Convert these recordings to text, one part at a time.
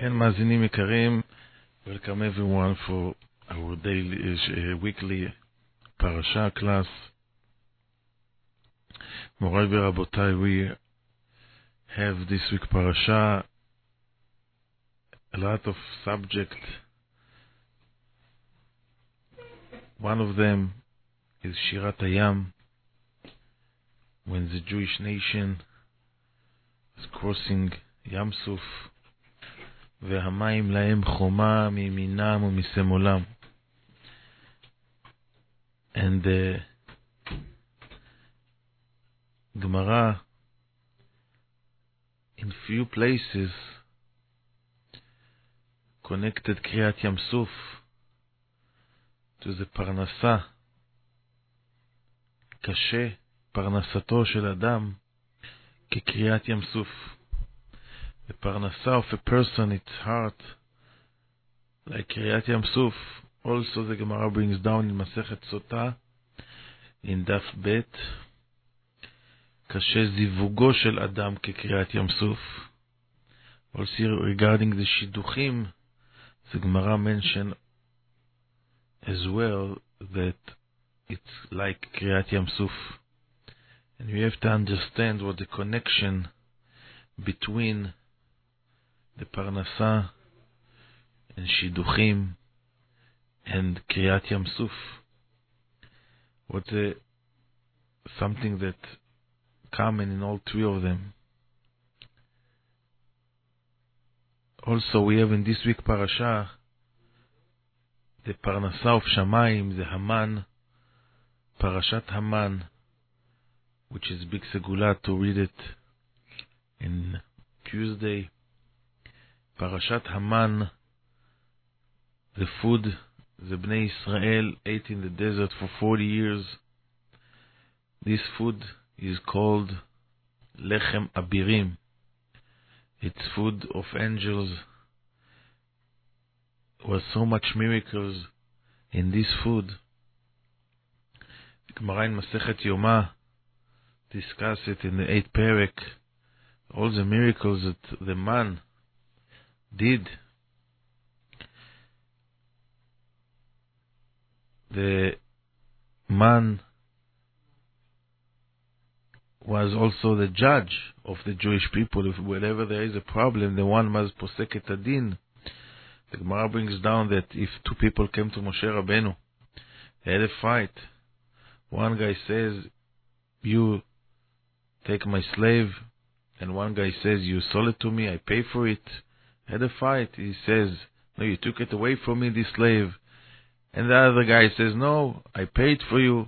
כן, מאזינים יקרים, welcome everyone for our daily, uh, weekly parasha class. מוריי ורבותיי, we have this week parasha, a lot of subject. One of them is Shirat Hayam, when the Jewish nation is crossing Yam Suf, והמים להם חומה מימינם ומשמאלם. And the Gemara, in few places, connected Kriyat Yam Suf to the פרנסה. קשה פרנסתו של אדם כקריאת ים סוף. The parnasa of a person, its heart, like Kriyat Yam Suf, also the Gemara brings down in Masechet Sota, in Daf Bet, קשה זיווגו של אדם כקריאת ים סוף. Also regarding the שידוכים, the Gemara mention as well that it's like קריאת ים סוף. And we have to understand what the connection between the Parnasa and Shiduchim and Kriyat Yam What's What uh, something that common in all three of them. Also, we have in this week parasha the Parnasa of Shamayim, the Haman, Parashat Haman, which is big segula to read it in Tuesday. Parashat Haman, the food the Bnei Israel ate in the desert for 40 years. This food is called Lechem Abirim. It's food of angels. There was so much miracles in this food. Gemara in Masechet Yoma discuss it in the 8th parak. All the miracles that the man did the man was also the judge of the Jewish people. If whenever there is a problem, the one must posek adin. The Gemara brings down that if two people came to Moshe Rabbeinu, they had a fight. One guy says, "You take my slave," and one guy says, "You sold it to me. I pay for it." Had a fight. He says, No, you took it away from me, this slave. And the other guy says, No, I paid for you.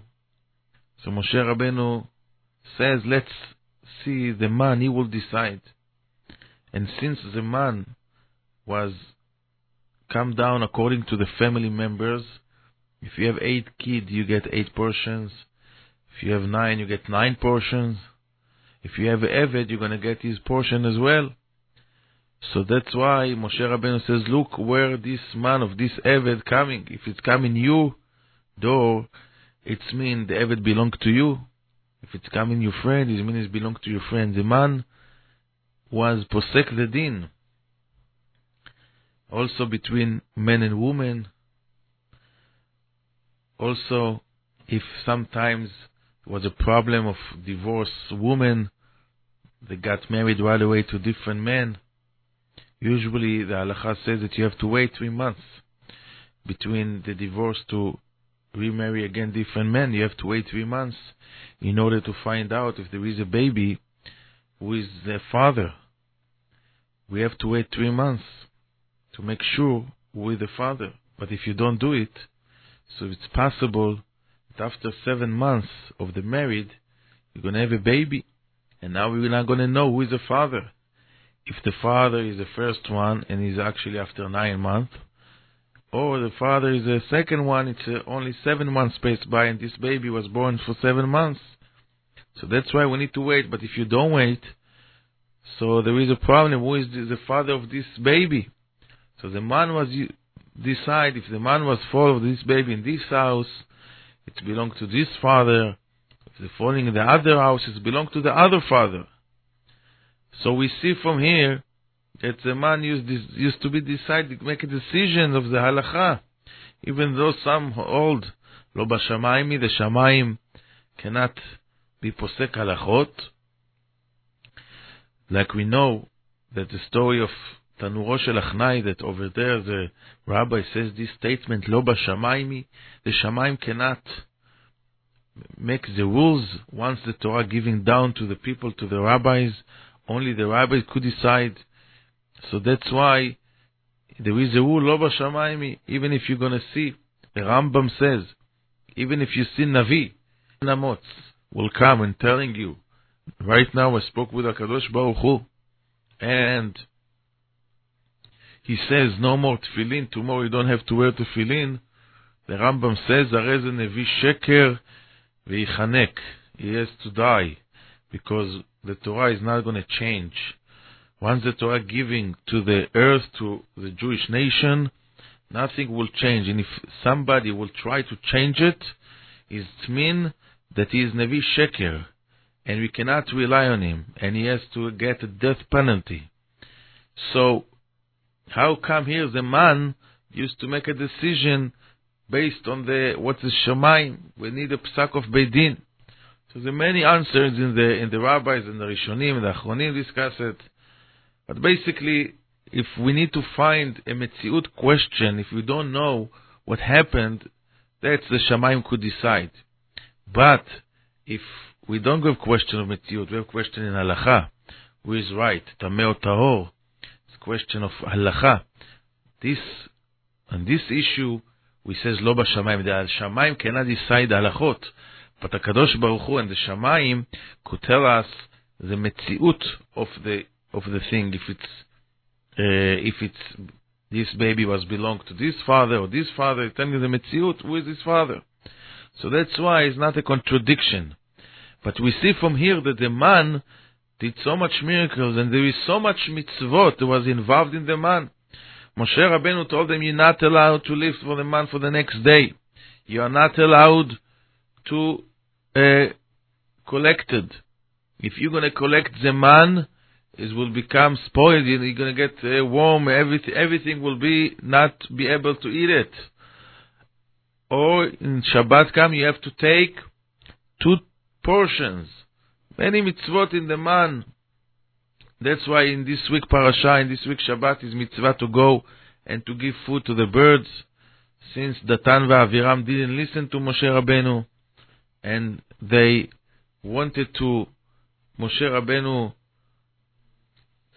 So Moshe Rabbeinu says, Let's see the man, he will decide. And since the man was come down according to the family members, if you have eight kids, you get eight portions. If you have nine, you get nine portions. If you have an Eved, you're going to get his portion as well. So that's why Moshe Rabbeinu says, look where this man of this Eved coming. If it's coming you door, it's mean the Eved belong to you. If it's coming your friend, it means it belong to your friend. The man was posek the din. Also between men and women. Also, if sometimes was a problem of divorced women, they got married right away to different men. Usually the halacha says that you have to wait three months between the divorce to remarry again different men. You have to wait three months in order to find out if there is a baby who is the father. We have to wait three months to make sure who is the father. But if you don't do it, so it's possible that after seven months of the married, you're going to have a baby. And now we're not going to know who is the father if the father is the first one and is actually after nine months, or the father is the second one, it's uh, only seven months passed by, and this baby was born for seven months. So that's why we need to wait. But if you don't wait, so there is a problem. Who is the father of this baby? So the man was decide if the man was full of this baby in this house, it belonged to this father. If the falling in the other house, it belonged to the other father. So we see from here, that the man used, used to be decided, make a decision of the halacha, even though some hold, lo bashamayim, the shamayim cannot be posek halachot. Like we know that the story of Tanuro shel Achnai, that over there the rabbi says this statement, lo bashamayim, the shamayim cannot make the rules once the Torah giving down to the people, to the rabbis, only the rabbis could decide. So that's why there is a rule over Shamayim, even if you're going to see, the Rambam says, even if you see Navi, Namotz will come and telling you, right now I spoke with HaKadosh Baruch Hu, and he says, no more tefillin, tomorrow you don't have to wear tefillin. The Rambam says, הרי זה נביא שקר ויחנק. He has to die, because the Torah is not going to change. Once the Torah giving to the earth, to the Jewish nation, nothing will change. And if somebody will try to change it, it means that he is Nevi Sheker, and we cannot rely on him, and he has to get a death penalty. So, how come here the man used to make a decision based on the what's the Shemaim? We need a psak of Beidin. So there are many answers in the in the rabbis and the Rishonim and the Achronim discuss it. But basically, if we need to find a Metziut question, if we don't know what happened, that's the Shamaim could decide. But if we don't have question of Metziut, we have question in Halacha, who is right, Tameo Tahor, it's question of Halacha. This, on this issue, we says Lo Shamaim, the Shamaim cannot decide Halachot. But HaKadosh Baruch Hu and the Shamayim could tell us the metziut of the of the thing. If it's uh, if it's this baby was belong to this father or this father, telling the metziut, who is his father? So that's why it's not a contradiction. But we see from here that the man did so much miracles and there is so much mitzvot that was involved in the man. Moshe Rabbeinu told them, you're not allowed to live for the man for the next day. You are not allowed to uh, collected. If you're going to collect the man, it will become spoiled. You're going to get uh, warm. Everything, everything will be not be able to eat it. Or in Shabbat come, you have to take two portions. Many mitzvot in the man. That's why in this week parasha, in this week Shabbat is mitzvah to go and to give food to the birds. Since Datan and Aviram didn't listen to Moshe Rabbeinu, and they wanted to Moshe Rabbeinu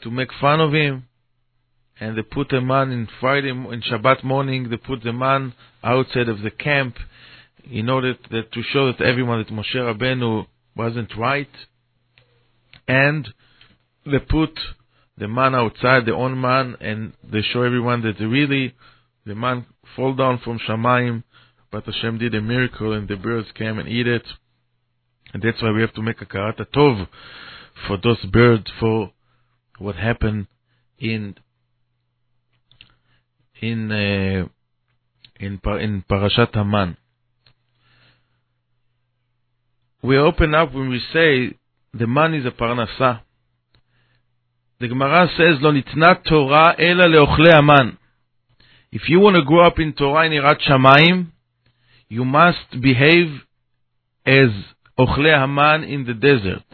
to make fun of him, and they put a man in Friday in Shabbat morning. They put the man outside of the camp in order that, to show that everyone that Moshe Rabbeinu wasn't right, and they put the man outside, the own man, and they show everyone that really the man fall down from Shamayim but Hashem did a miracle and the birds came and eat it. And that's why we have to make a karata tov for those birds, for what happened in in uh, in in Parashat Haman. We open up when we say the man is a parnasa. The Gemara says, "Lo nitna Torah ela leochle Haman." If you want to grow up in Torah in Irat Shamayim, you must behave as Ochle Haman in the desert.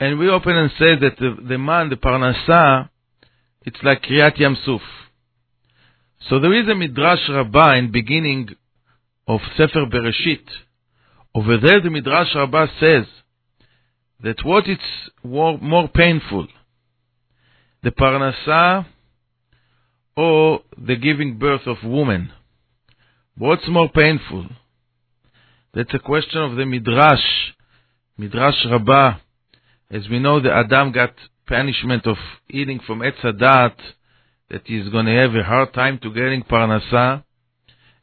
And we open and say that the, the man, the Parnasa, it's like Kriyat Yamsuf. So there is a Midrash Rabbah in beginning of Sefer Bereshit. Over there the Midrash Rabbah says that what is more, painful, the Parnasa or the giving birth of woman. What's more painful? That's a question of the Midrash, Midrash Rabbah. As we know, the Adam got punishment of eating from Etz Hadat, that he's going to have a hard time to getting Parnasa,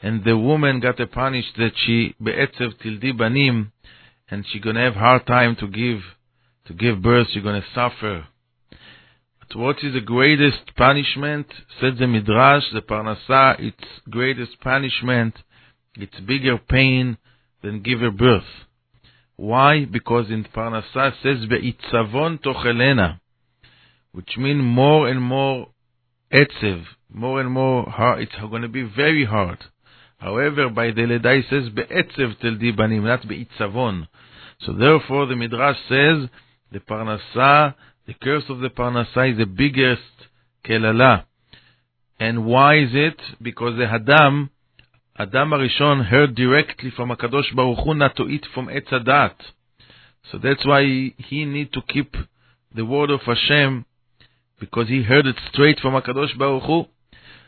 and the woman got a punish that she be'etzev tildi banim, and she's going to have hard time to give, to give birth, she's going to suffer what is the greatest punishment? Said the Midrash, the Parnasa, its greatest punishment, its bigger pain than give a birth. Why? Because in Parnasa says, Be'itzavon tochelena. which means more and more etzev, more and more hard. It's going to be very hard. However, by the Leda it says be'etzev tel banim, not be'itzavon. So therefore, the Midrash says the parnasa, the curse of the parnasa is the biggest kelala. And why is it? Because the Hadam, Adam Arishon heard directly from Akadosh Baruch Hu not to eat from Etz Adat. So that's why he, need to keep the word of Hashem because he heard it straight from Akadosh Baruch Hu.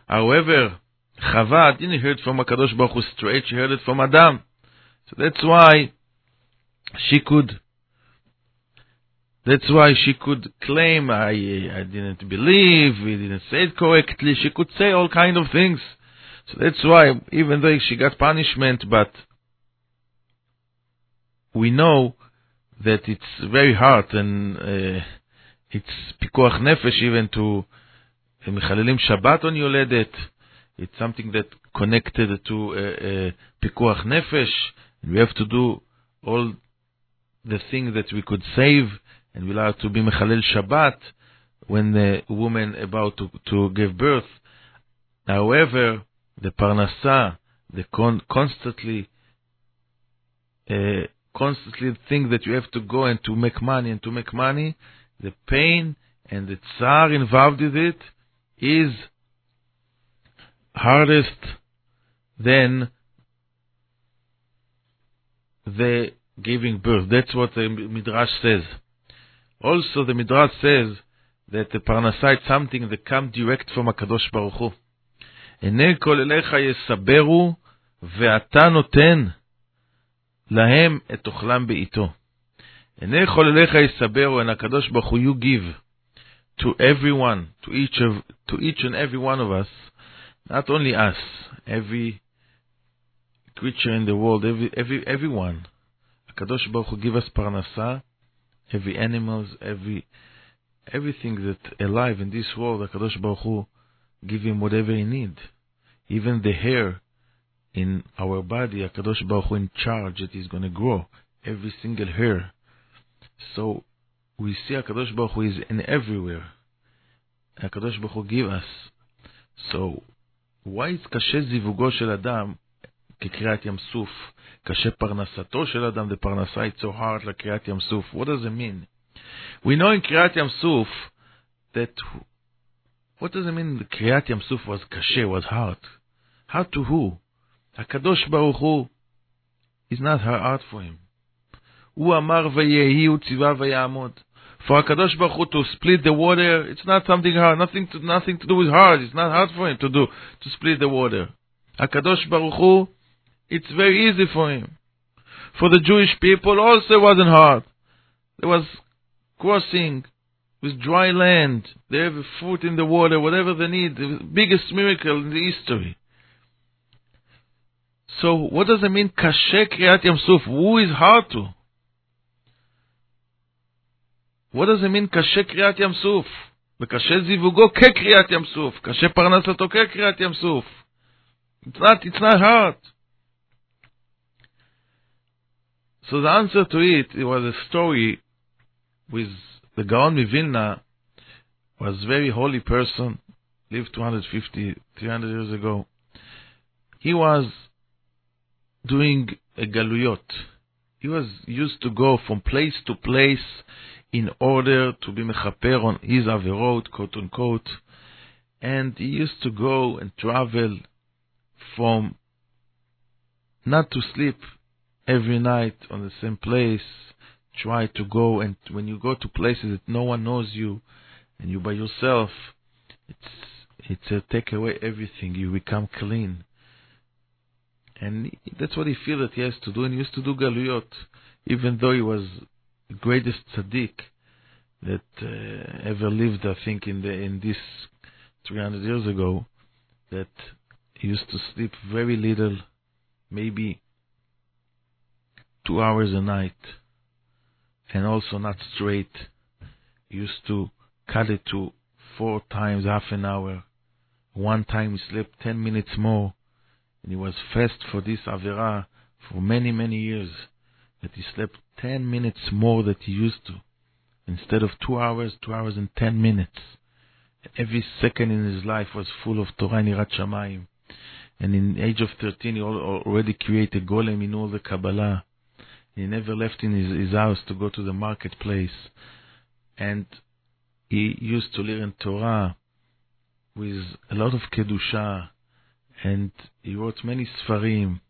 However, Chava didn't hear it from Akadosh Baruch Hu straight; she heard it from Adam. So that's why she could. That's why she could claim I I didn't believe, we didn't say it correctly. She could say all kind of things. So that's why, even though she got punishment, but we know that it's very hard and uh, it's pikuach nefesh even to mechalelin Shabbat on Yoledet. It's something that connected to uh, uh, pikuach nefesh. We have to do all the things that we could save, and we have to be mechalel Shabbat when the woman about to, to give birth. However, the parnasa, the con- constantly uh, constantly think that you have to go and to make money and to make money, the pain and the tsar involved with it is hardest than the giving birth. That's what the Midrash says. Also, the Midrash says that the parnasa is something that comes direct from HaKadosh Baruch Hu. עיני כל אליך יסברו, ואתה נותן להם את אוכלם בעיתו. עיני חולליך יסברו, and הקדוש ברוך הוא, you give to everyone, to each, of, to each and every one of us, not only us, every creature in the world, every, every, everyone. הקדוש ברוך הוא give us פרנסה, every animals, every, everything that alive in this world, הקדוש ברוך הוא give him whatever he need. Even the hair in our body, Akadosh Baruch Hu in charge that is going to grow every single hair. So we see Akadosh Baruch Hu is in everywhere. Akadosh Baruch Hu give us. So why is קשה זיווגו של אדם כקריאת ים סוף? קשה פרנסתו של אדם, the פרנסה it's so hard לקריאת ים סוף. What does it mean? We know in קריאת ים סוף that what does it mean the קריאת ים סוף was קשה, was hard? Hard to who? הקדוש ברוך הוא is not hard for him. הוא אמר ויהי, הוא ציווה ויעמוד. For הקדוש ברוך הוא to split the water, it's not something hard, nothing to, nothing to do with hard, it's not hard for him to do, to split the water. הקדוש ברוך הוא, it's very easy for him. For the Jewish people also wasn't hard. There was crossing with dry land. They have a foot in the water, whatever they need. The biggest miracle in the history. So what does it mean, kashe kriyat yamsuf? Who is hard to? What does it mean, kashe kriyat yamsuf? וקשה זיווגו כקריאת ים סוף, קשה פרנסתו כקריאת ים סוף. It's not, it's not hard. So the answer to it, it was a story with the Gaon Mivilna, was a very holy person, lived 250, 300 years ago. He was doing a galuyot. He was used to go from place to place in order to be mechaper on his averot, quote unquote. And he used to go and travel from not to sleep every night on the same place. Try to go and when you go to places that no one knows you and you by yourself, it's it's a take away everything. You become clean. And that's what he feel that he has to do, and he used to do galuyot, even though he was the greatest tzaddik that uh, ever lived, I think, in the in this 300 years ago, that he used to sleep very little, maybe two hours a night, and also not straight. Used to cut it to four times half an hour. One time he slept 10 minutes more and he was fast for this Avera for many, many years, that he slept 10 minutes more than he used to. Instead of two hours, two hours and ten minutes. Every second in his life was full of Torah and Yirat Shamayim. And in age of 13, he already created golem in all the Kabbalah. He never left in his, his house to go to the marketplace. And he used to learn Torah with a lot of Kedusha. And he wrote many Sfarim.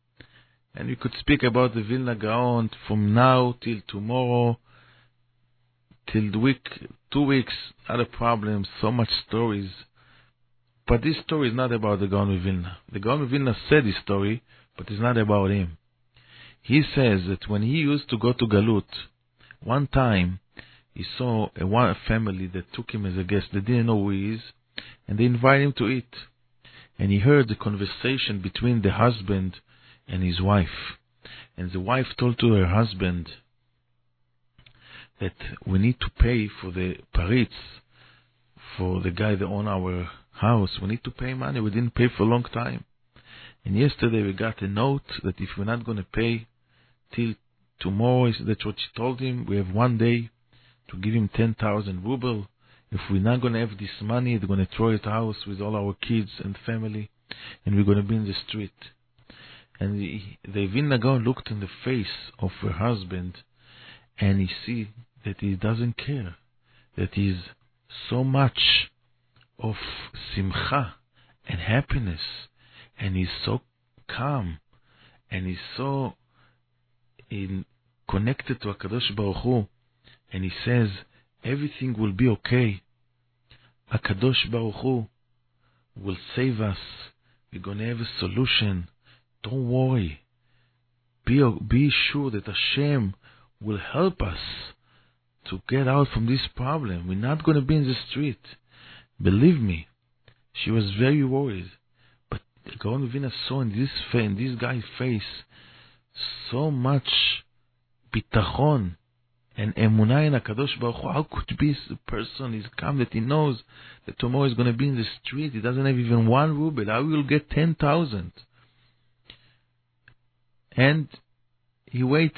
And we could speak about the Vilna Gaon from now till tomorrow, till the week, two weeks, not a problem, so much stories. But this story is not about the Gaon of Vilna. The Gaon of Vilna said his story, but it's not about him. He says that when he used to go to Galut, one time he saw a one family that took him as a guest. They didn't know who he is, and they invited him to eat. And he heard the conversation between the husband and his wife. And the wife told to her husband that we need to pay for the paritz, for the guy that own our house. We need to pay money. We didn't pay for a long time. And yesterday we got a note that if we're not going to pay till tomorrow, that's what she told him. We have one day to give him 10,000 ruble. If we're not going to have this money, they're going to throw it out with all our kids and family, and we're going to be in the street. And the, the Vilna looked in the face of her husband, and he see that he doesn't care, that he's so much of simcha and happiness, and he's so calm, and he's so in connected to Hakadosh Baruch Hu, and he says everything will be okay. Hakadosh Baruch Hu will save us. We're gonna have a solution. Don't worry. Be, be sure that Hashem will help us to get out from this problem. We're not to be in the street. Believe me, she was very worried. But Gaon Vilna saw in this, in this guy's face so much bitachon and emunah in HaKadosh Baruch Hu. How could be a person is come that he knows that tomorrow is going to be in the street. He doesn't have even one ruble. I will get ten thousand? And he wait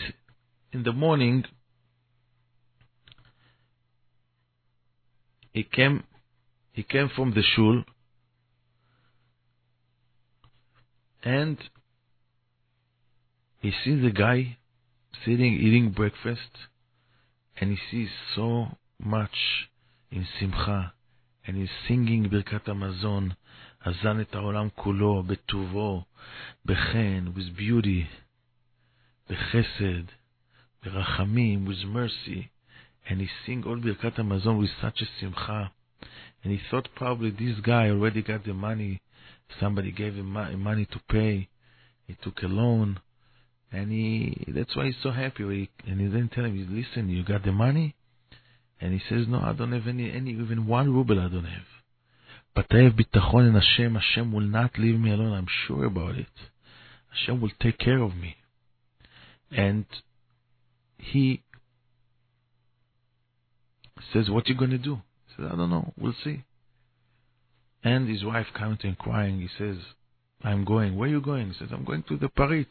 in the morning. He came, he came from the shul, and he sees a guy sitting eating breakfast, and he sees so much in Simcha, and he's singing Birkat Hamazon, Hazan et Haolam Kulo, Betuvo, Bechen, with beauty, Bechesed, Berachamim, with mercy, and he sing all Birkat Hamazon with such a Simcha, and he thought probably this guy already got the money, somebody gave him money to pay, he took a loan, and he, that's why he's so happy. He, and he then tell him, listen, you got the money? And he says, no, I don't have any, any, even one ruble I don't have. But I have bitachon in Hashem. Hashem will not leave me alone. I'm sure about it. Hashem will take care of me. And he says, What you gonna do? He says, I don't know, we'll see. And his wife comes to crying. He says, I'm going. Where are you going? He says, I'm going to the Paritz.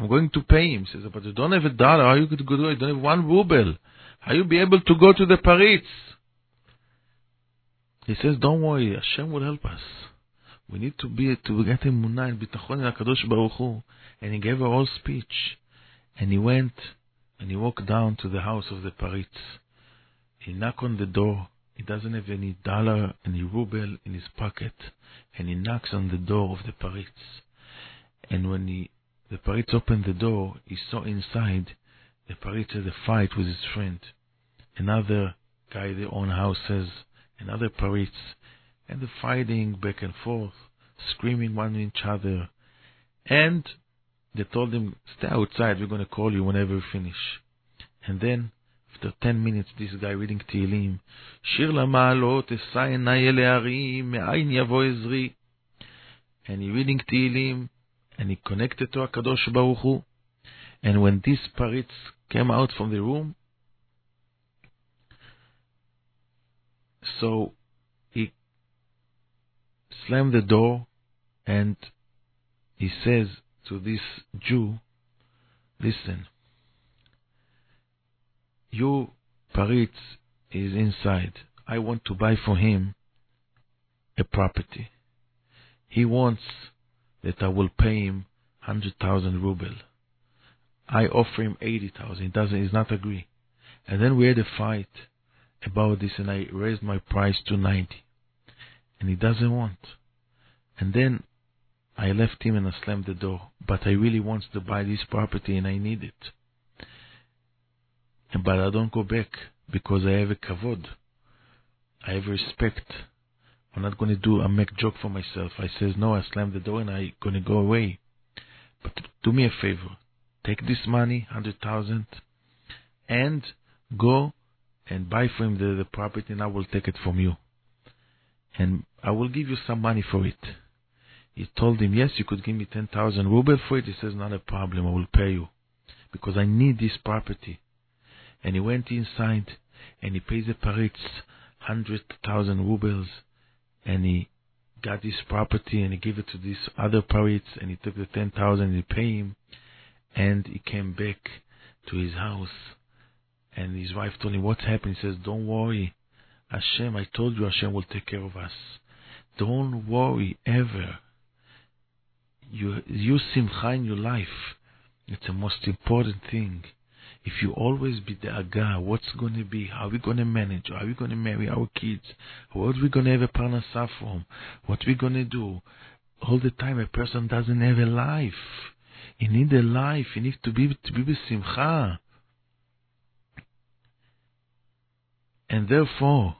I'm going to pay him. He says, oh, but you don't have a dollar. How you to go? You don't have one ruble. How you be able to go to the Paritz? He says, don't worry. Hashem will help us. We need to be to get emunah and bitachon in Hakadosh Baruch Hu. And he gave a whole speech. And he went and he walked down to the house of the Paritz. He knocked on the door. He doesn't have any dollar, any ruble in his pocket. And he knocks on the door of the Paritz. And when he, the Paritz opened the door, he saw inside the Paritz had a fight with his friend. Another guy, their own houses, another Paritz. And they're fighting back and forth, screaming one at each other. And they told him, stay outside, we're going to call you whenever we finish. And then, after 10 minutes, this guy reading Tehillim, שיר למעלות, אשא עיניי אל ההרים, מאין יבוא עזרי. And he reading Tehillim, and he connected to HaKadosh Baruch Hu. And when this paritz came out from the room, so he slammed the door and he says, to this Jew, listen, you, Paritz, is inside. I want to buy for him a property. He wants that I will pay him 100,000 ruble. I offer him 80,000. He doesn't, he's not agree. And then we had a fight about this and I raised my price to 90. And he doesn't want. And then I left him and I slammed the door. But I really want to buy this property and I need it. But I don't go back because I have a kavod. I have respect. I'm not going to do a make joke for myself. I says no. I slam the door and I going to go away. But do me a favor. Take this money, hundred thousand, and go and buy for him the, the property, and I will take it from you. And I will give you some money for it. He told him, yes, you could give me 10,000 ruble for it. He says, not a problem, I will pay you. Because I need this property. And he went inside, and he pays the Paritz 100,000 rubles, and he got this property, and he gave it to this other Paritz, and he took the 10,000 and he paid him, and he came back to his house, and his wife told him, what's happened? He says, don't worry. Hashem, I told you Hashem will take care of us. Don't worry ever. You use simcha in your life. It's the most important thing. If you always be the aga, what's going to be? How are we going to manage? How are we going to marry our kids? What are we going to have a parnasah from? What are we going to do? All the time, a person doesn't have a life. He needs a life. He needs to be to be with simcha. And therefore,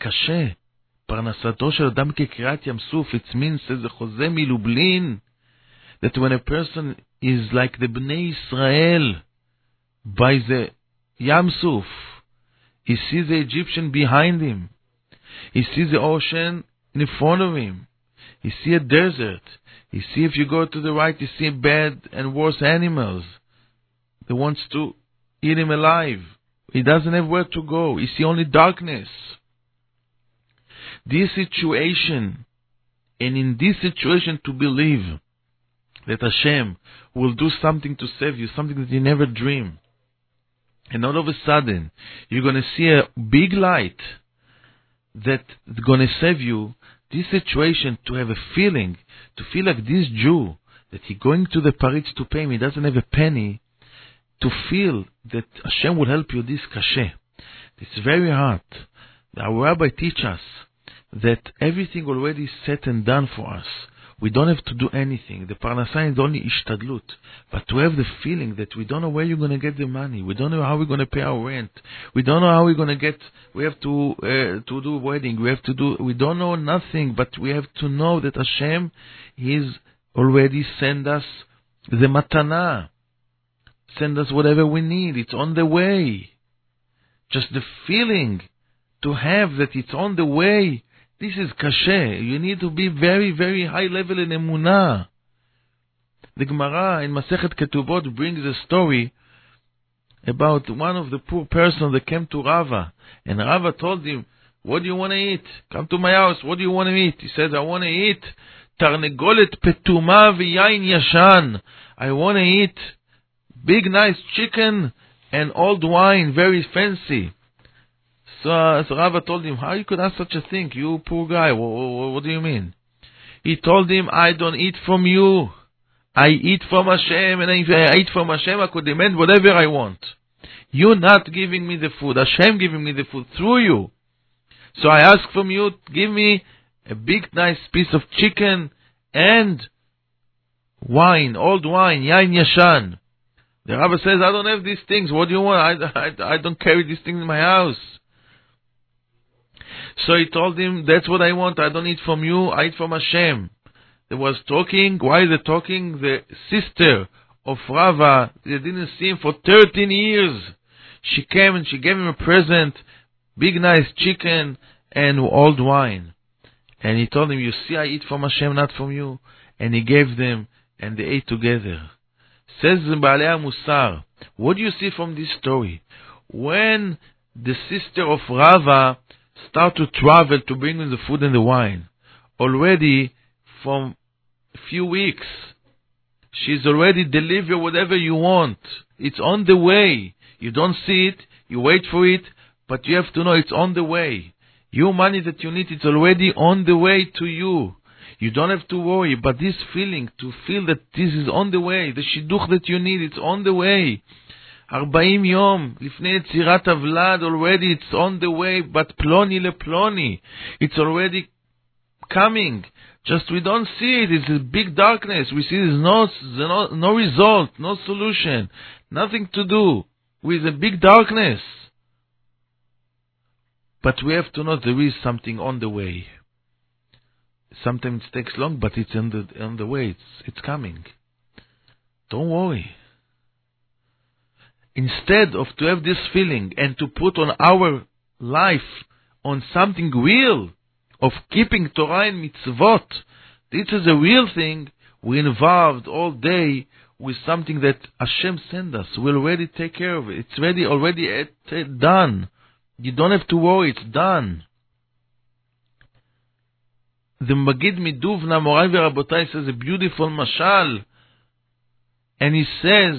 קשה. פרנסתו של אדם כקריעת ים סוף, it means זה חוזה מלובלין, that when a person is like the Bnei Israel by the Yam Suf, he sees the Egyptian behind him, he sees the ocean in front of him, he sees a desert, he sees if you go to the right, you see bad and worse animals that wants to eat him alive. He doesn't have where to go. He sees only darkness. This situation, and in this situation to believe that Hashem will do something to save you, something that you never dream. And all of a sudden, you're going to see a big light that's going to save you. This situation, to have a feeling, to feel like this Jew, that he going to the Paritz to pay me, doesn't have a penny, to feel that Hashem will help you this kashe. It's very hard. Our rabbi teach us that everything already set and done for us. We don't have to do anything. The parnasah is only ishtadlut. But to have the feeling that we don't know where you're going to get the money, we don't know how we're going to pay our rent, we don't know how we're going to get. We have to uh, to do wedding. We have to do. We don't know nothing, but we have to know that Hashem is already send us the matana, send us whatever we need. It's on the way. Just the feeling to have that it's on the way this is kashe. You need to be very, very high level in emunah. The Gemara in Masechet Ketubot brings a story about one of the poor person that came to Rava, and Rava told him, "What do you want to eat? Come to my house. What do you want to eat?" He said, "I want to eat tarnegolet petuma v'yain yashan. I want to eat big, nice chicken and old wine, very fancy." So, uh, so Rava told him, how you could ask such a thing? You poor guy, what, what, what do you mean? He told him, I don't eat from you. I eat from Hashem, and if I eat from Hashem, I could demand whatever I want. You're not giving me the food. Hashem giving me the food through you. So I ask from you, give me a big nice piece of chicken and wine, old wine, yain yashan. The rabbi says, I don't have these things. What do you want? I, I, I don't carry these things in my house. So he told him, that's what I want. I don't eat from you. I eat from Hashem. They was talking. Why they talking? The sister of Rava, they didn't see him for 13 years. She came and she gave him a present, big nice chicken and old wine. And he told him, you see, I eat from Hashem, not from you. And he gave them, and they ate together. Says Baalei Musar, what do you see from this story? When the sister of Rava start to travel to bring in the food and the wine. Already from a few weeks, she's already delivered whatever you want. It's on the way. You don't see it. you wait for it, but you have to know it's on the way. Your money that you need, it's already on the way to you. You don't have to worry, but this feeling, to feel that this is on the way, the shidduch that you need, it's on the way. 40 יום לפני יצירת הוולד, already it's on the way, but פלוני לפלוני, it's already coming. Just we don't see it, it's a big darkness. We see there's no, no, no result, no solution, nothing to do with a big darkness. But we have to know there is something on the way. Sometimes it takes long, but it's on the, on the way, it's, it's coming. Don't worry instead of to have this feeling and to put on our life on something real of keeping Torah and mitzvot, this is a real thing. We involved all day with something that Hashem sent us. We'll already take care of it. It's ready, already at, at, done. You don't have to worry. It's done. The Magid Miduvna, Morai Rabotai, says a beautiful mashal. And he says,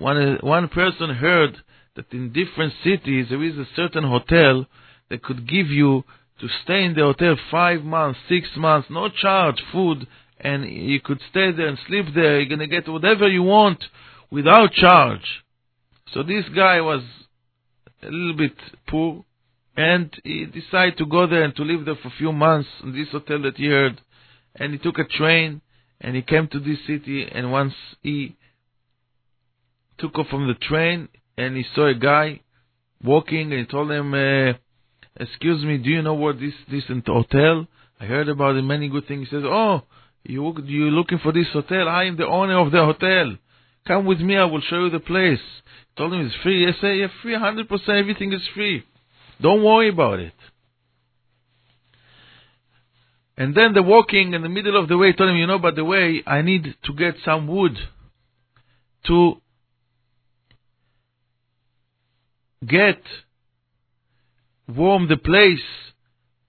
one, one person heard that in different cities there is a certain hotel that could give you to stay in the hotel five months, six months, no charge, food, and you could stay there and sleep there. You're going to get whatever you want without charge. So this guy was a little bit poor, and he decided to go there and to live there for a few months in this hotel that he heard. And he took a train, and he came to this city, and once he took off from the train and he saw a guy walking and he told him, uh, "Excuse me, do you know where this this hotel? I heard about it, many good things." He says, "Oh, you you looking for this hotel? I am the owner of the hotel. Come with me, I will show you the place." He told him it's free. I say, "Yeah, free, hundred percent. Everything is free. Don't worry about it." And then the walking in the middle of the way told him, "You know, by the way, I need to get some wood to get warm the place.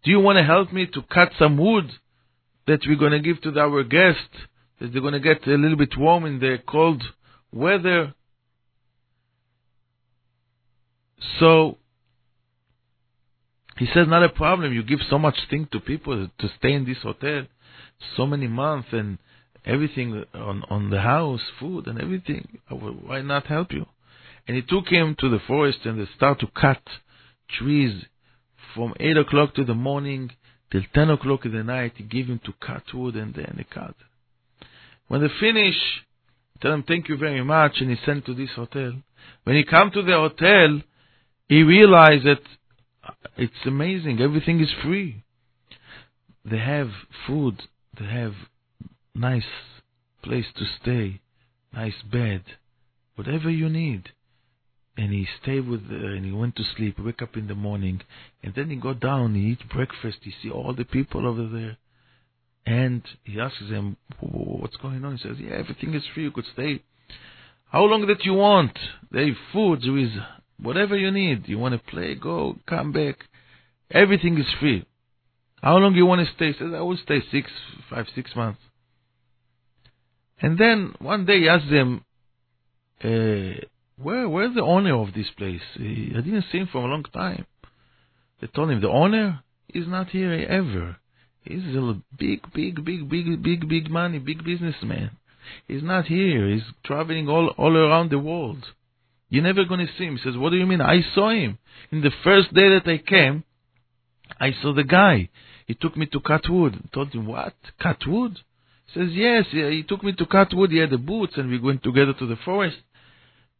Do you want to help me to cut some wood that we're going to give to our guests that they're going to get a little bit warm in the cold weather? So he says, not a problem. You give so much thing to people to stay in this hotel, so many months and everything on on the house, food and everything. Why not help you? And he took him to the forest and they start to cut trees from 8 o'clock to the morning till 10 o'clock in the night. He gave him to cut wood and then they cut. When they finish, tell him thank you very much and he sent to this hotel. When he come to the hotel, he realized that uh, it's amazing. Everything is free. They have food. They have nice place to stay, nice bed, whatever you need and he stayed with uh, and he went to sleep wake up in the morning and then he go down he eat breakfast he see all the people over there and he asks them what's going on? He says yeah everything is free you could stay. How long that you want? They food there is whatever you need. You want to play go come back. Everything is free. How long you want to stay? He says i will stay six five six months. And then one day he asks them uh, where where's the owner of this place? I didn't see him for a long time. They told him the owner is not here ever. He's a big, big, big, big, big, big money, big businessman. He's not here. He's traveling all all around the world. You're never going to see him. He says, What do you mean? I saw him. In the first day that I came, I saw the guy. He took me to cut wood. Told him, What? Cut wood? He says, Yes. He took me to cut wood. He had the boots, and we went together to the forest.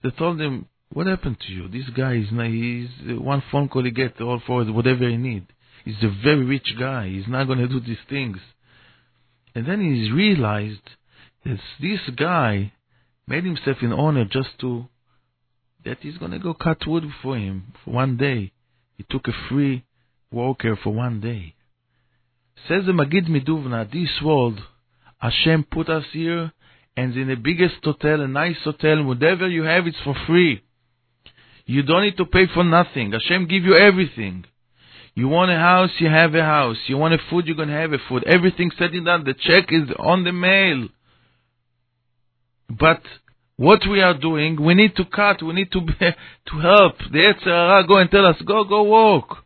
They told him, "What happened to you? This guy is not, he's uh, one phone call he get all for whatever he need. He's a very rich guy. He's not going to do these things." And then he realized that this guy made himself an honor just to that he's going to go cut wood for him for one day. He took a free worker for one day. Says the Magid Miduvna, this world, Hashem put us here and in the biggest hotel, a nice hotel, whatever you have, it's for free. You don't need to pay for nothing. Hashem give you everything. You want a house, you have a house. You want a food, you're gonna have a food. Everything said and done. The check is on the mail. But what we are doing, we need to cut, we need to be, to help. The Yetzer Hara go and tell us, go, go walk.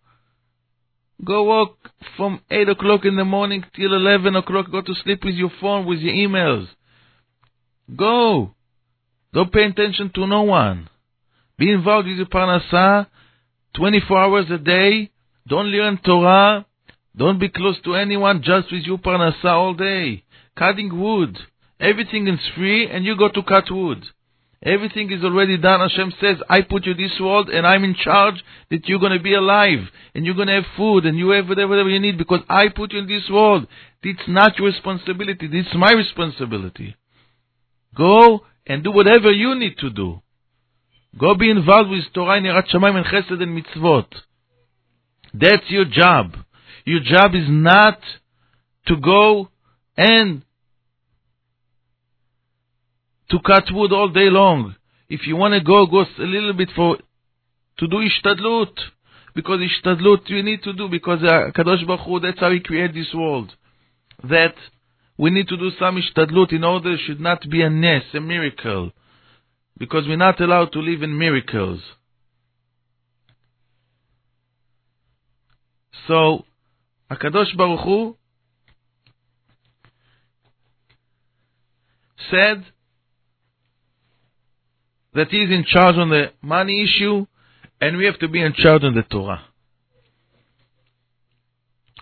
Go walk from 8 o'clock in the morning till 11 o'clock. Go to sleep with your phone, with your emails. Go. Don't pay attention to no one. Be involved with your parnasa 24 hours a day. Don't learn Torah. Don't be close to anyone just with your parnasa all day. Cutting wood. Everything is free and you go to cut wood. Everything is already done. Hashem says, I put you this world and I'm in charge that you're going to be alive and you're going to have food and you have whatever, whatever you need because I put you in this world. It's not your responsibility. It's my responsibility. Go and do whatever you need to do. Go be involved with Torah and Yirat Shamayim and Chesed and Mitzvot. That's your job. Your job is not to go and to cut wood all day long. If you want to go, go a little bit for to do ishtadlut. Because ishtadlut you need to do because uh, Kadosh Baruch Hu, that's how He created this world. That we need to do some ishtadlut in order it should not be a ness, a miracle. Because we're not allowed to live in miracles. So, Akadosh Baruch Hu said that he's in charge on the money issue, and we have to be in charge on the Torah.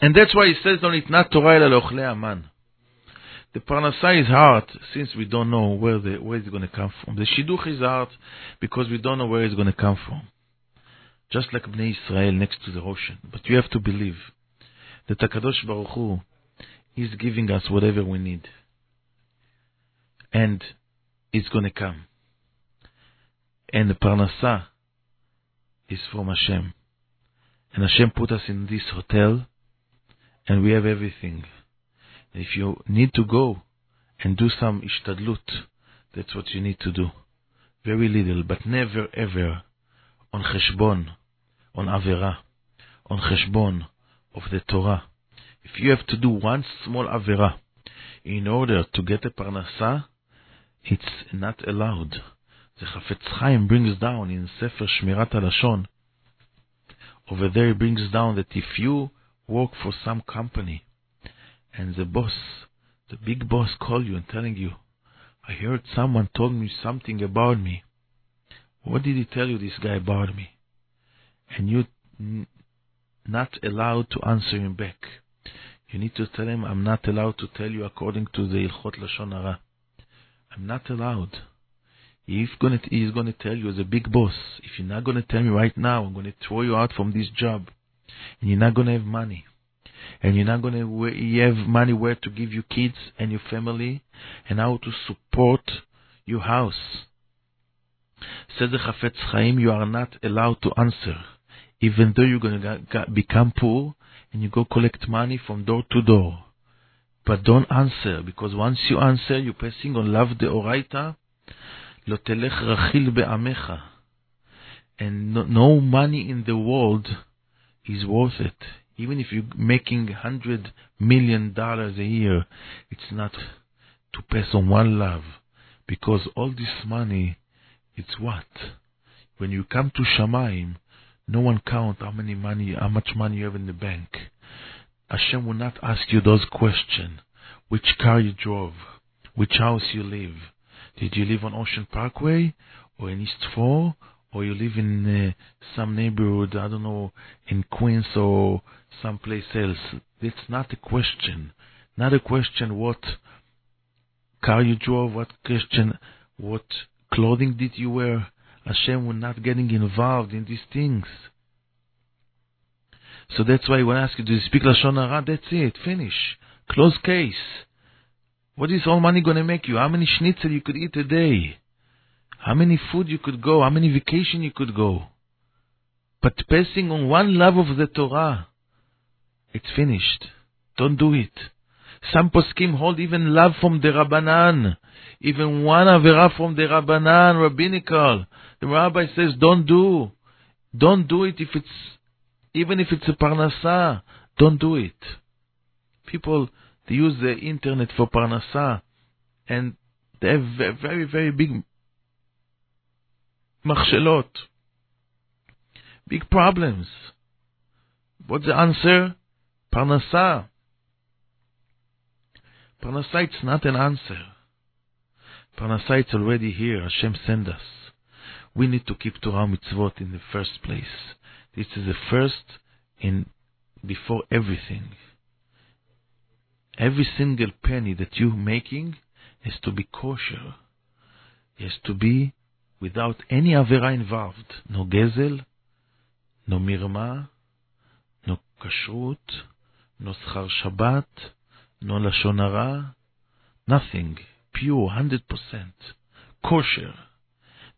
And that's why he says on it, not Torah ela aman. The parnasa is hard since we don't know where the where it's going to come from. The shidduch is hard because we don't know where it's going to come from. Just like Bnei Israel next to the ocean. But you have to believe that Hakadosh Baruch Hu is giving us whatever we need, and it's going to come and the parnasa is from Hashem. And Hashem put us in this hotel, and we have everything. If you need to go and do some ishtadlut, that's what you need to do. Very little, but never ever on cheshbon, on avera, on cheshbon of the Torah. If you have to do one small avera in order to get a parnasa, it's not allowed. The Chafetz Chaim brings down in Sefer Shmirat HaLashon, over there he brings down that if you work for some company and the boss, the big boss call you and telling you, I heard someone told me something about me. What did he tell you, this guy, about me? And you not allowed to answer him back. You need to tell him, I'm not allowed to tell you according to the Ilchot Lashon Hara. I'm not allowed. If gonna, he's going to tell you as a big boss, if you're not going to tell me right now, I'm going to throw you out from this job, and you're not going to have money, and you're not going to you have money where to give your kids and your family and how to support your house. Said the Chafetz Chaim, you are not allowed to answer, even though you're going to become poor and you go collect money from door to door. But don't answer, because once you answer, you're passing on lav de oraita. And no money in the world is worth it. Even if you're making hundred million dollars a year, it's not to pass on one lav. Because all this money, it's what? When you come to Shamaim, no one count how many money, how much money you have in the bank. Hashem will not ask you those questions. Which car you drove, which house you live, did you live on Ocean Parkway or in East 4 or you live in uh, some neighborhood, I don't know, in Queens or someplace else? It's not a question. Not a question what car you drove, what question, what clothing did you wear. Hashem, we're not getting involved in these things. So that's why when I ask you, do you speak Lashon Hara? That's it. Finish. Close case. What is all money going to make you? How many schnitzel you could eat a day? How many food you could go? How many vacation you could go? But passing on one lav of the Torah, it's finished. Don't do it. Some poskim hold even lav from the Rabbanan. Even one avera from the Rabbanan, rabbinical. The rabbi says, don't do. Don't do it if it's, even if it's a parnasa. Don't do it. People, they use the internet for parnasa, and they have very, very big machshelot, big problems. What's the answer? Parnasa. Parnasa, it's not an answer. Parnasa, it's already here. Hashem sent us. We need to keep Torah mitzvot in the first place. This is the first in before everything. Every single penny that you're making has to be kosher. It has to be without any avera involved. No gezel, no mirma, no kashrut, no schar Shabbat, no lashon hara, nothing. Pure, 100%. Kosher.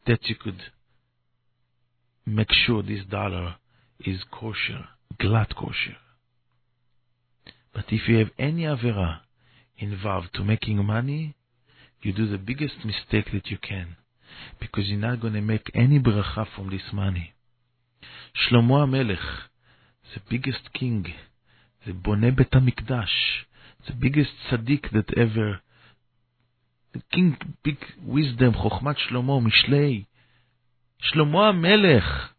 That you could make sure this dollar is kosher, glatt kosher. But if you have any avera involved to making money, you do the biggest mistake that you can, because you're not going to make any bracha from this money. Shlomo HaMelech, the biggest king, the Boneh Bet HaMikdash, the biggest tzaddik that ever, the king, big wisdom, Chokhmat Shlomo, Mishlei, Shlomo HaMelech,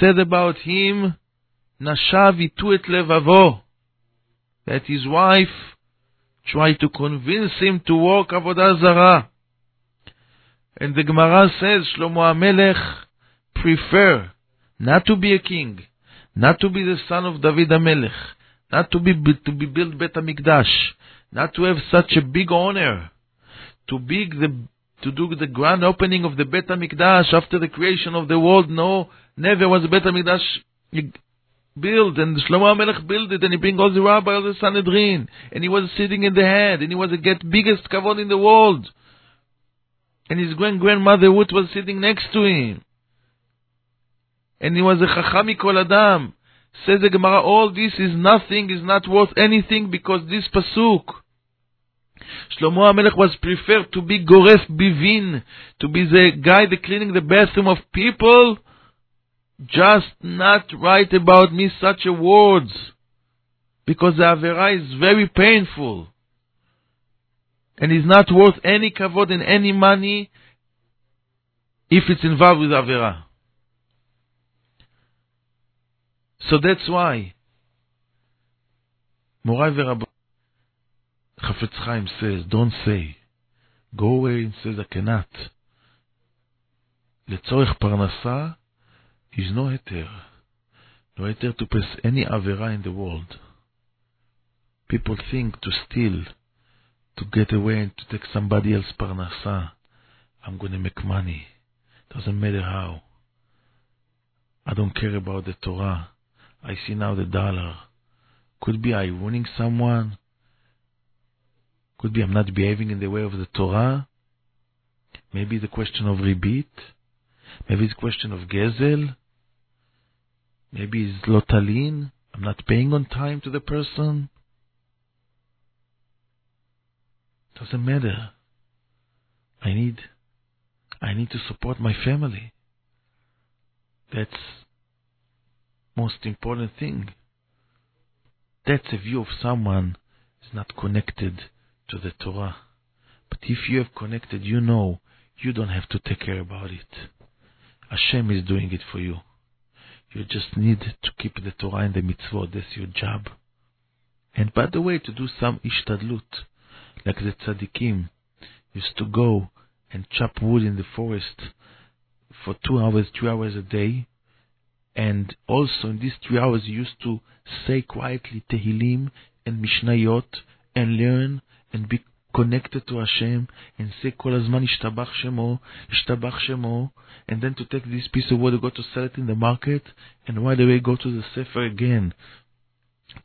said about him, Nashav itu et levavo, that his wife tried to convince him to work avodah zarah. And the Gemara says Shlomo HaMelech prefer not to be a king, not to be the son of David HaMelech, not to be to be built Bet HaMikdash, not to have such a big honor, to big the to do the grand opening of the Bet HaMikdash after the creation of the world. No, never was Bet HaMikdash built, and Shlomo HaMelech built it, and he bring all the rabbi, all the Sanhedrin, and he was sitting in the head, and he was the get biggest kavod in the world. And his grand grandmother Ruth was sitting next to him. And he was a chachami kol adam. Says the Gemara, all this is nothing, is not worth anything because this pasuk. Shlomo HaMelech was preferred to be Goref Bivin, to be the guy that cleaning the bathroom of people, just not write about me such a words, because the Avera is very painful, and is not worth any kavod and any money if it's involved with Avera. So that's why Morai Verabot Chafetz Chaim says, don't say, go away and says I cannot. לצורך פרנסה is no heter. No heter to pass any avera in the world. People think to steal, to get away and to take somebody else parnasa. I'm going to make money. Doesn't matter how. I don't care about the Torah. I see now the dollar. Could be I ruining someone. Could be I'm not behaving in the way of the Torah. Maybe the question of ribit. Maybe it's a question of gezel. Maybe it's lotalin. I'm not paying on time to the person. Doesn't matter. I need I need to support my family. That's most important thing. That's a view of someone is not connected to the Torah. But if you have connected, you know you don't have to take care about it. Hashem is doing it for you. You just need to keep the Torah and the mitzvot. That's your job. And by the way, to do some ishtadlut, like the tzaddikim used to go and chop wood in the forest for two hours, three hours a day, and also in these three hours you used to say quietly Tehillim and Mishnayot and learn and be connected to Hashem and say Kol Azman Ishtabach Shemo, Ishtabach Shemo, and then to take this piece of wood, go to sell it in the market, and right away go to the Sefer again,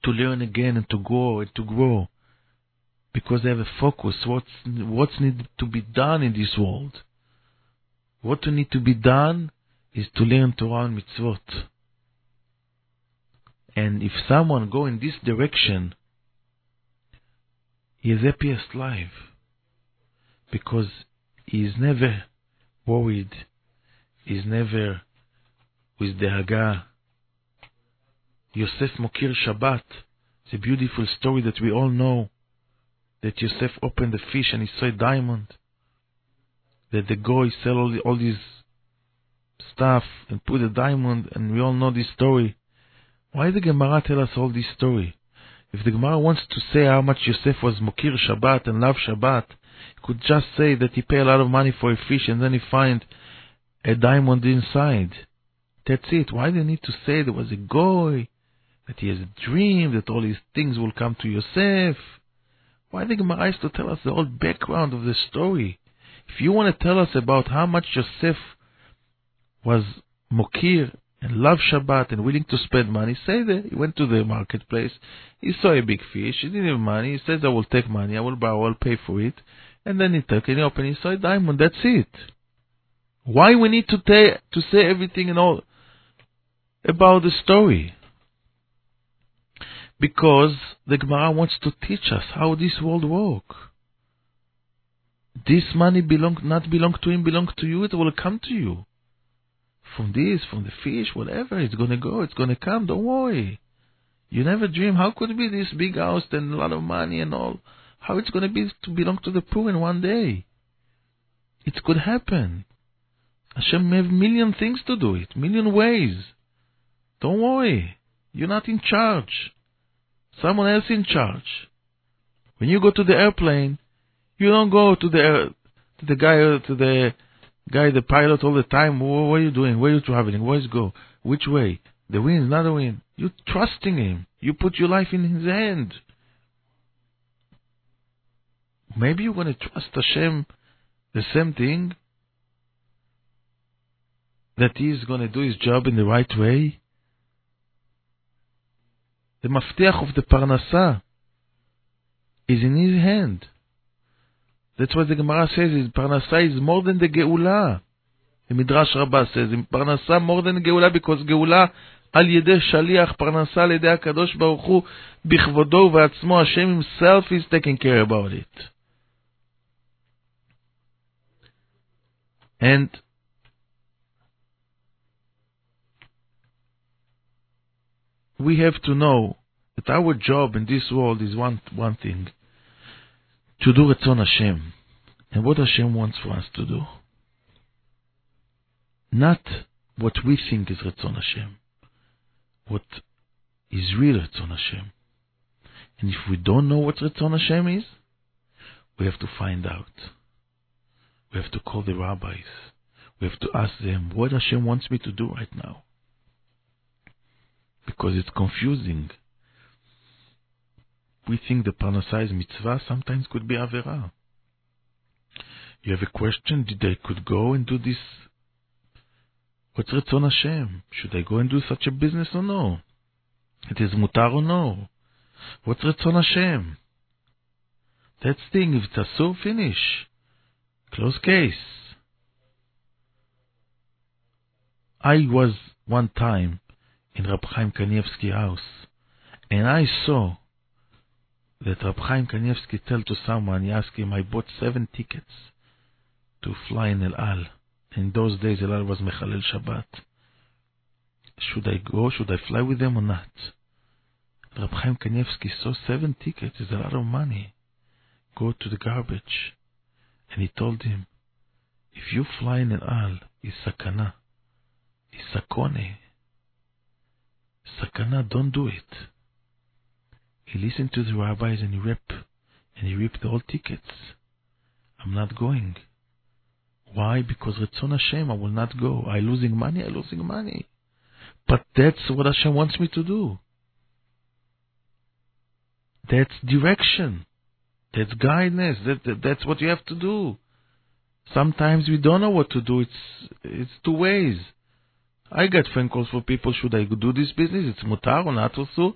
to learn again and to grow and to grow. Because they have a focus, what's, what's needed to be done in this world. What need to be done is to learn Torah and mitzvot. And if someone go in this direction, he is happiest life because he is never worried, he is never with the Haggah. Yosef Mokir Shabbat, a beautiful story that we all know, that Yosef opened the fish and he saw a diamond. that the goy sell all, the, all these stuff and put a diamond, and we all know this story. Why the Gemara tell us all this story? If the Gemara wants to say how much Yosef was Mokir Shabbat and love Shabbat, he could just say that he paid a lot of money for a fish and then he find a diamond inside. That's it. Why do you need to say there was a goy, that he has a dream, that all these things will come to Yosef? Why the Gemara to tell us the whole background of the story? If you want to tell us about how much Yosef was mokir and loved Shabbat and willing to spend money, say that. He went to the marketplace, he saw a big fish, he didn't have money, he says, I will take money, I will buy, I will pay for it. And then he took it, he opened, he saw a diamond, that's it. Why we need to, ta- to say everything and all about the story? Because the Gemara wants to teach us how this world works. This money belong not belong to him, belong to you, it will come to you from this, from the fish, whatever. It's to go. It's to come. Don't worry. You never dream how could be this big house and a lot of money and all. How it's to be to belong to the poor in one day. It could happen. Hashem have million things to do it, million ways. Don't worry. You're not in charge. Someone else in charge. When you go to the airplane, you don't go to the uh, to the guy uh, to the guy, the pilot, all the time. What, are you doing? Where are you traveling? Where is go? Which way? The wind, not the wind. You're trusting him. You put your life in his hand. Maybe you're going to trust Hashem the same thing. That he is going to do his job in the right way. The maftiach of the parnasa is in his hand. That's what the Gemara says, is Parnasa is more than the Geula. The Midrash Rabbah says, Parnasa more than Geula, because Geula על ידי שליח, פרנסה על ידי הקדוש ברוך הוא, בכבודו ובעצמו, Hashem himself is taking care about it. And we have to know that our job in this world is one, one thing to do Ratzon Hashem. And what Hashem wants for us to do. Not what we think is Ratzon Hashem. What is real Ratzon Hashem. And if we don't know what Ratzon Hashem is, we have to find out. We have to call the rabbis. We have to ask them what Hashem wants me to do right now. Because it's confusing we think the parnasa is mitzvah sometimes could be avera. You have a question, did I could go and do this? What's Ratzon Hashem? Should I go and do such a business or no? It is mutar or no? What's Ratzon Hashem? That's thing, if it's asur, finish. Close case. I was one time in Rab Chaim Kanievsky house, and I saw that Rab Chaim Kanievsky tell to someone, he asked him, I bought seven tickets to fly in El Al. In those days, El Al was Mechalel Shabbat. Should I go? Should I fly with them or not? Rab Chaim Kanievsky saw seven tickets. It's a lot of money. Go to the garbage. And he told him, if you fly in El Al, it's sakana. It's sakone. Sakana, don't do it. He listened to the rabbis and he ripped, and he ripped all tickets. I'm not going. Why? Because Ratzon Hashem, I will not go. I losing money, I losing money. But that's what Hashem wants me to do. That's direction. That's guidance. That, that, that's what you have to do. Sometimes we don't know what to do. It's it's two ways. I get phone calls for people. Should I do this business? It's mutar or not also.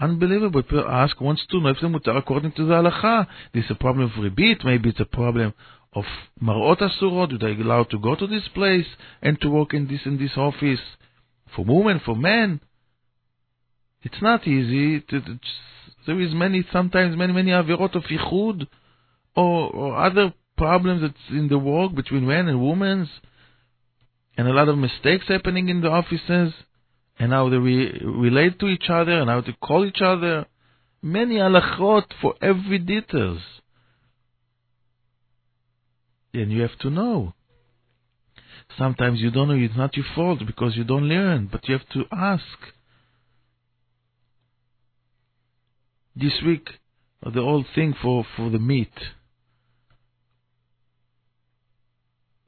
Unbelievable. People ask, wants to know if the mutar according to the halacha. This is a problem of ribit, maybe it's a problem of marot asurot. Do they allow to go to this place and to work in this in this office? For women, for men. It's not easy. To, to, there is many, sometimes many, many avirot of yichud or, or other problems that's in the work between men and women and a lot of mistakes happening in the offices and how they re- relate to each other and how to call each other. Many halachot for every details. and you have to know. Sometimes you don't know, it's not your fault because you don't learn, but you have to ask. This week, the whole thing for, for the meat.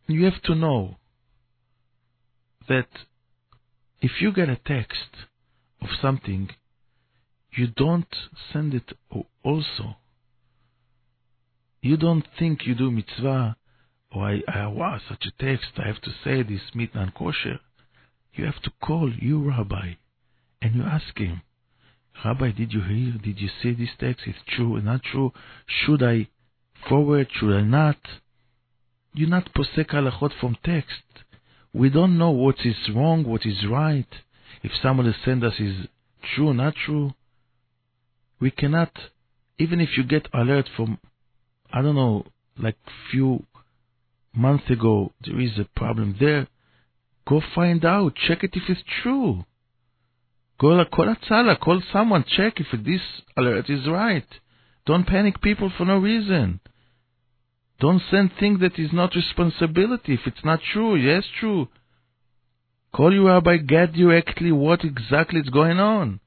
You have to know that if you get a text of something, you don't send it also. You don't think you do mitzvah, or oh, I, I such a text, I have to say this non kosher. You have to call your rabbi, and you ask him, Rabbi, did you hear? Did you see this text? It's true or not true? Should I forward? Should I not? You're not posek halachot from text. We don't know what is wrong, what is right. If someone has sent us is true not true. We cannot, even if you get alert from, I don't know, like few months ago, there is a problem there. Go find out. Check it if it's true. Go call Hatzalah, call someone, check if this alert is right. Don't panic people for no reason. Don't send things that is not responsibility. If it's not true, yes, true. Call your rabbi, get directly what exactly is going on.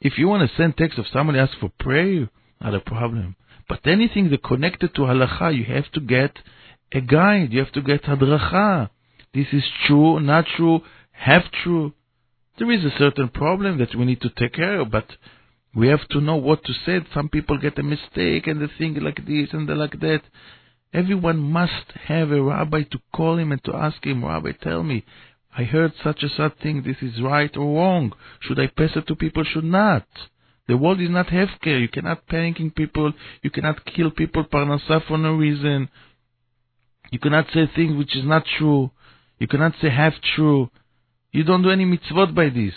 If you want to send text of somebody ask for prayer, not a problem. But anything that connected to halacha, you have to get a guide. You have to get hadracha. This is true, not true, half true. There is a certain problem that we need to take care of, but we have to know what to say. Some people get a mistake and they think like this and they like that. Everyone must have a rabbi to call him and to ask him, Rabbi, tell me, I heard such a such thing, this is right or wrong. Should I pass it to people, should not? The world is not healthcare. You cannot panicking people. You cannot kill people parnasa for no reason. You cannot say things which is not true. You cannot say half true. You don't do any mitzvot by this.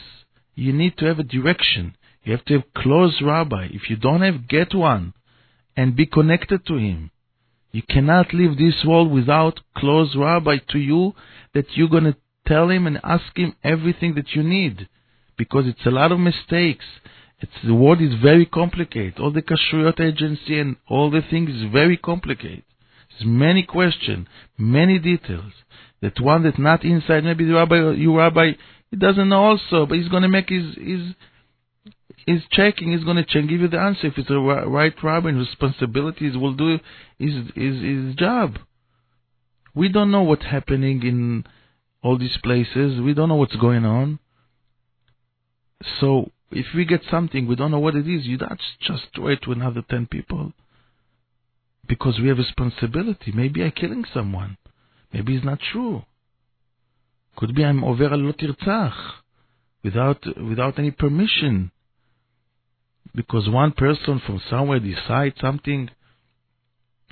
You need to have a direction. You have to have close rabbi. If you don't have, get one and be connected to him. You cannot leave this world without close rabbi to you that you're going to tell him and ask him everything that you need. Because it's a lot of mistakes. It's, the world is very complicated. All the kashrut agency and all the things is very complicated. There's many questions, many details. That one that's not inside, maybe the rabbi, you rabbi, he doesn't know also, but he's going to make his, his, his checking, he's going to check, give you the answer. If it's a right rabbi and responsibilities will do his, his, his job. We don't know what's happening in all these places. We don't know what's going on. So if we get something, we don't know what it is, you don't just throw it to another 10 people. Because we have responsibility. Maybe I'm killing someone. Maybe it's not true. Could be I'm over a lo tirtzach without without any permission. Because one person from somewhere decides something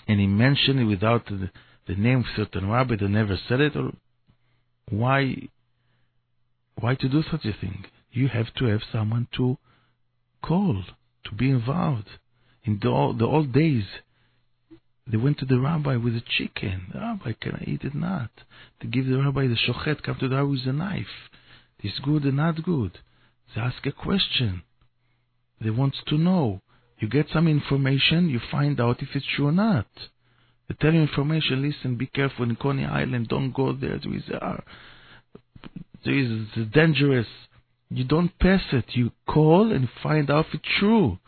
and he mentioned it without the, the name of certain rabbi that never said it or why why to do such a thing? You have to have someone to call, to be involved. In the, the old days, they went to the rabbi with a chicken. The rabbi, can I eat it? Not. They give the rabbi the shochet, come to the rabbi with a knife. Is good and not good? They ask a question. They want to know. You get some information, you find out if it's true or not. They tell you information, listen, be careful in Coney Island, don't go there, there is, uh, there is dangerous. You don't pass it, you call and find out if it's true.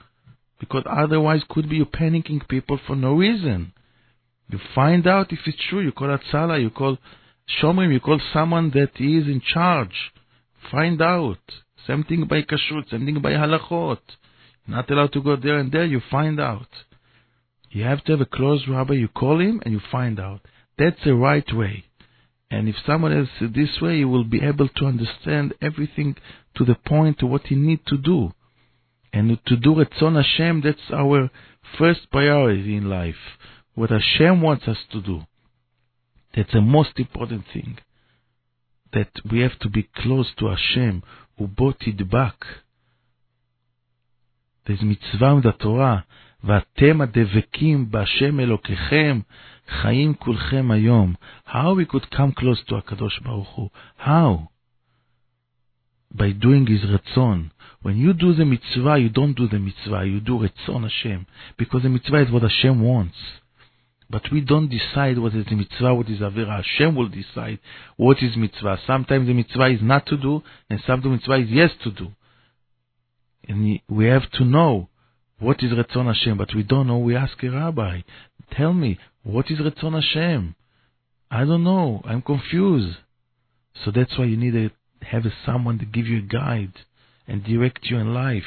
Because otherwise could be you panicking people for no reason. You find out if it's true, you call Hatzalah, you call Shomrim, you call someone that is in charge. Find out. Same thing by Kashrut, same thing by Halachot. Not allowed to go there and there, you find out. You have to have a close rabbi, you call him and you find out. That's the right way. And if someone else this way, he will be able to understand everything to the point to what he need to do. And to do Ratzon Hashem, that's our first priority in life. What Hashem wants us to do. That's the most important thing. That we have to be close to Hashem, back תדבק. There's mitzvah in the Torah ואתם הדבקים בהשם אלוקיכם, חיים כולכם היום. How we could come close to הקדוש ברוך הוא? How? By doing his רצון. When you do the mitzvah, you don't do the mitzvah, you do רצון Hashem. Because the mitzvah is what Hashem wants. But we don't decide what is mitzvah, what is avera. Hashem will decide what is mitzvah. Sometimes the mitzvah is not to do, and sometimes the mitzvah is yes to do. And we have to know what is Ratzon Hashem, but we don't know. We ask a rabbi, tell me, what is Ratzon Hashem? I don't know. I'm confused. So that's why you need to have someone to give you a guide and direct you in life.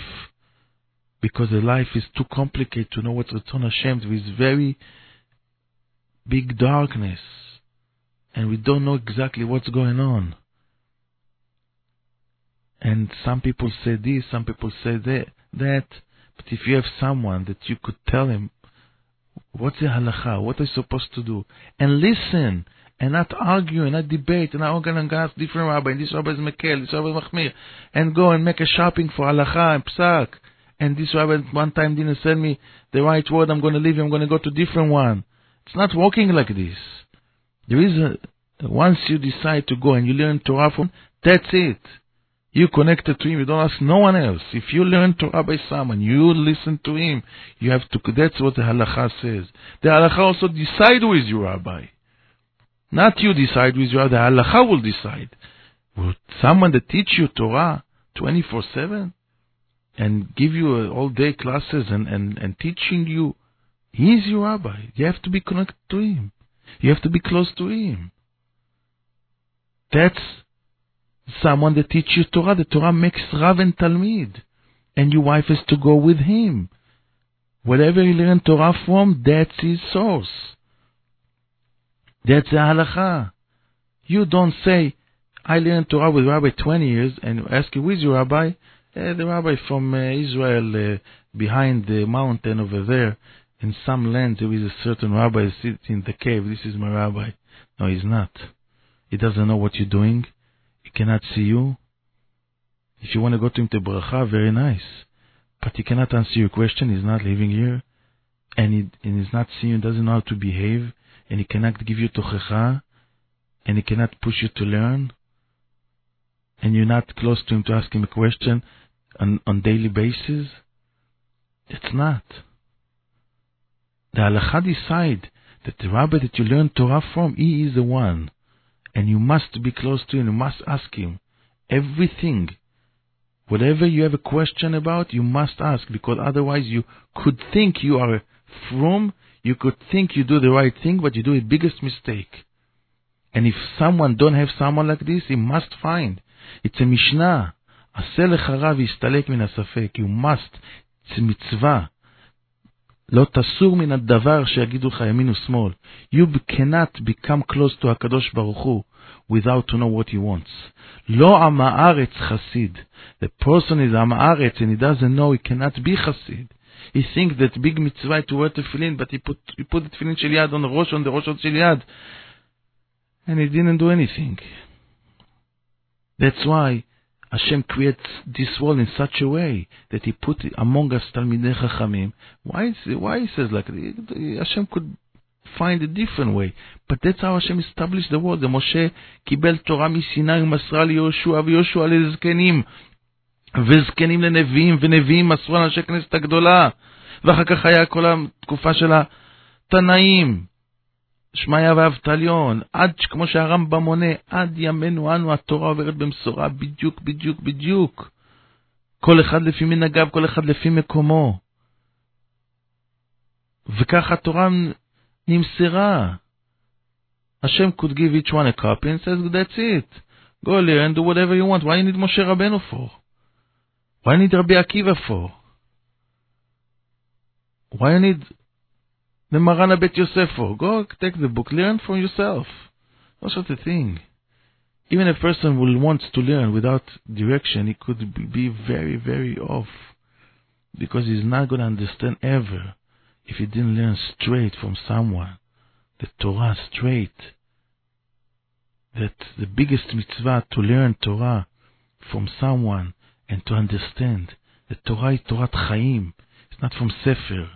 Because the life is too complicated to know what Ratzon Hashem is. very big darkness. And we don't know exactly what's going on. And some people say this, some people say that, that. But if you have someone that you could tell him, what's the halacha? What are supposed to do? And listen, and not argue, and not debate, and not going to ask different rabbi, and this rabbi is mekel, this rabbi is machmir, and go and make a shopping for halacha and psak. And this rabbi one time didn't send me the right word, I'm going to leave, I'm going to go to different one. It's not working like this. There is a, once you decide to go and you learn Torah from, that's it. You connected to him. You don't ask no one else. If you learn Torah by someone, you listen to him. You have to. That's what the halacha says. The halacha also decide who is your rabbi. Not you decide who is your rabbi. The halacha will decide. Will someone that teach you Torah 24/7 and give you all day classes and, and, and teaching you, he is your rabbi. You have to be connected to him. You have to be close to him. That's someone that teaches Torah. The Torah makes Rav and Talmid. And your wife is to go with him. Whatever he learn Torah from, that's his source. That's the halacha. You don't say, I learned Torah with Rabbi 20 years, and ask you, who is your rabbi? Uh, the rabbi from uh, Israel, uh, behind the mountain over there. In some land, there is a certain rabbi sits in the cave. This is my rabbi. No, he's not. He doesn't know what you're doing cannot see you. If you want to go to him to bracha, very nice. But he cannot answer your question. He's not living here. And, he, and he's not seeing you, doesn't know how to behave. And he cannot give you tochecha. And he cannot push you to learn. And you're not close to him to ask him a question on, on daily basis. It's not. The halacha decide that the rabbi that you learn Torah from, he is the one and you must be close to him. You must ask him everything. Whatever you have a question about, you must ask because otherwise you could think you are from, you could think you do the right thing, but you do a biggest mistake. And if someone don't have someone like this, he must find. It's a Mishnah. עשה לך רב יסתלק מן הספק. You must. It's a mitzvah. לא תסור מן הדבר שיגידו לך ימין ושמאל. You cannot become close to הקדוש ברוך הוא without to know what he wants. לא עם הארץ חסיד. The person is עם הארץ and he doesn't know he cannot be חסיד. He thinks that big mitzvah to wear tefillin, but he put, he put the tefillin של יד on the ראש, on the ראש של יד. And he didn't do anything. That's why Hashem creates this world in such a way that He put among us Talmidei Chachamim. Why, why He says like Hashem could find a different way. But that's how Hashem established the world. The Moshe קיבל תורה מסיני ומסרה ליהושע ויהושע לזקנים. וזקנים לנביאים, ונביאים מסרו לאנשי כנסת הגדולה. ואחר כך היה כל התקופה של התנאים. שמעיה ואבטליון, עד, כמו שהרמב"ם מונה, עד ימינו אנו התורה עוברת במשורה בדיוק, בדיוק, בדיוק. כל אחד לפי מנהגיו, כל אחד לפי מקומו. וכך התורה נמסרה. השם could give each one a copy and says, that's it. Go there and do whatever you want. Why you need Moshe Rabbeinu for? Why you need Rabbi Akiva for? Why you need the Marana Bet Yosefo. Go take the book, learn for yourself. No such a thing. Even a person who wants to learn without direction, he could be very, very off. Because he's not going to understand ever if he didn't learn straight from someone. The Torah straight. That the biggest mitzvah to learn Torah from someone and to understand. The Torah is Torah Chaim. It's not from Sefer.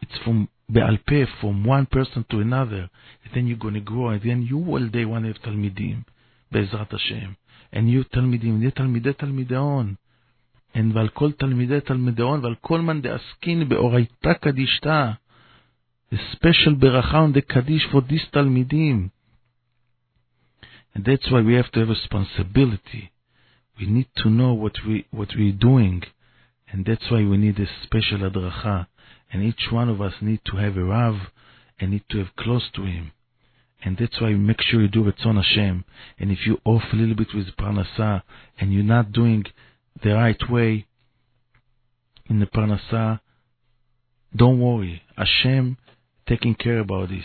It's from בעל פה from one person to another, and then you're going to grow, and then you will day one have תלמידים, בעזרת השם. And you תלמידים, נהיה תלמידי תלמידי הון. And ועל כל תלמידי תלמידי הון, ועל כל מאן דעסקין באורייתא קדישתא. a special beracha on the Kaddish for these Talmidim. And that's why we have to have responsibility. We need to know what we what we're doing, and that's why we need a special adracha. And each one of us need to have a rav, and need to have close to him. And that's why you make sure you do Ratzon Hashem. And if you off a little bit with Parnasah, and you're not doing the right way in the Parnasah, don't worry. Hashem taking care about this.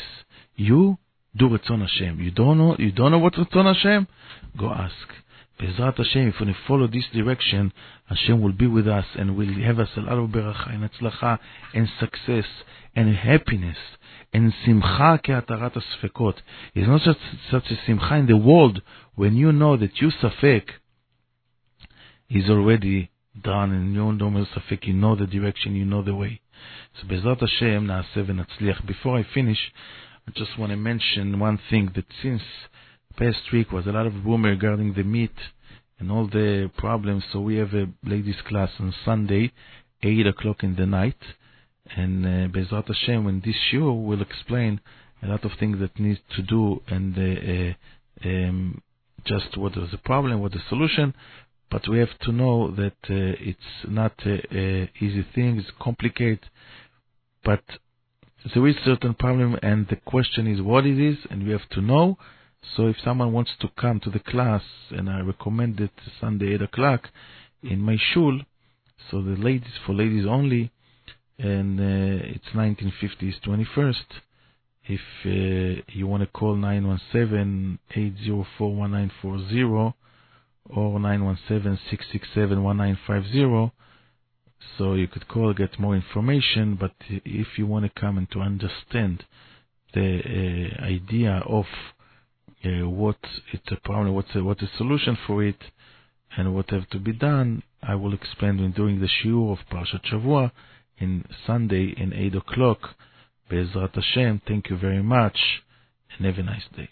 You do Ratzon Hashem. You don't know, you don't know what Ratzon Hashem? Go ask. Bezrat Hashem, if we follow this direction, Hashem will be with us and will have us a lot of beracha and atzlacha and success and happiness and simcha ke'atarat asfekot. It's not such, such a simcha in the world when you know that you safek is already done and you don't know safek, you know the direction, you know the way. So Bezrat Hashem na'aseh v'natzliach. Before I finish, I just want to mention one thing that since past week was a lot of rumor regarding the meat and all the problems. So we have a ladies class on Sunday, 8 o'clock in the night. And uh, Bezrat Hashem, when this show will explain a lot of things that needs to do and uh, uh, um, just what is the problem, what the solution. But we have to know that uh, it's not an easy thing, it's complicated. But there is certain problem, and the question is what it is, and we have to know. So if someone wants to come to the class, and I recommend it Sunday 8 o'clock in my shul, so the ladies, for ladies only, and uh, it's 1950s 21st. If uh, you want to call 917-804-1940 or 917-667-1950, so you could call, get more information, but if you want to come and to understand the uh, idea of uh, what it's a problem, what's a, what's a solution for it, and what have to be done, I will explain when doing the shiur of Parshat Shavua in Sunday in 8 o'clock. Be'ezrat Hashem, thank you very much, and have a nice day.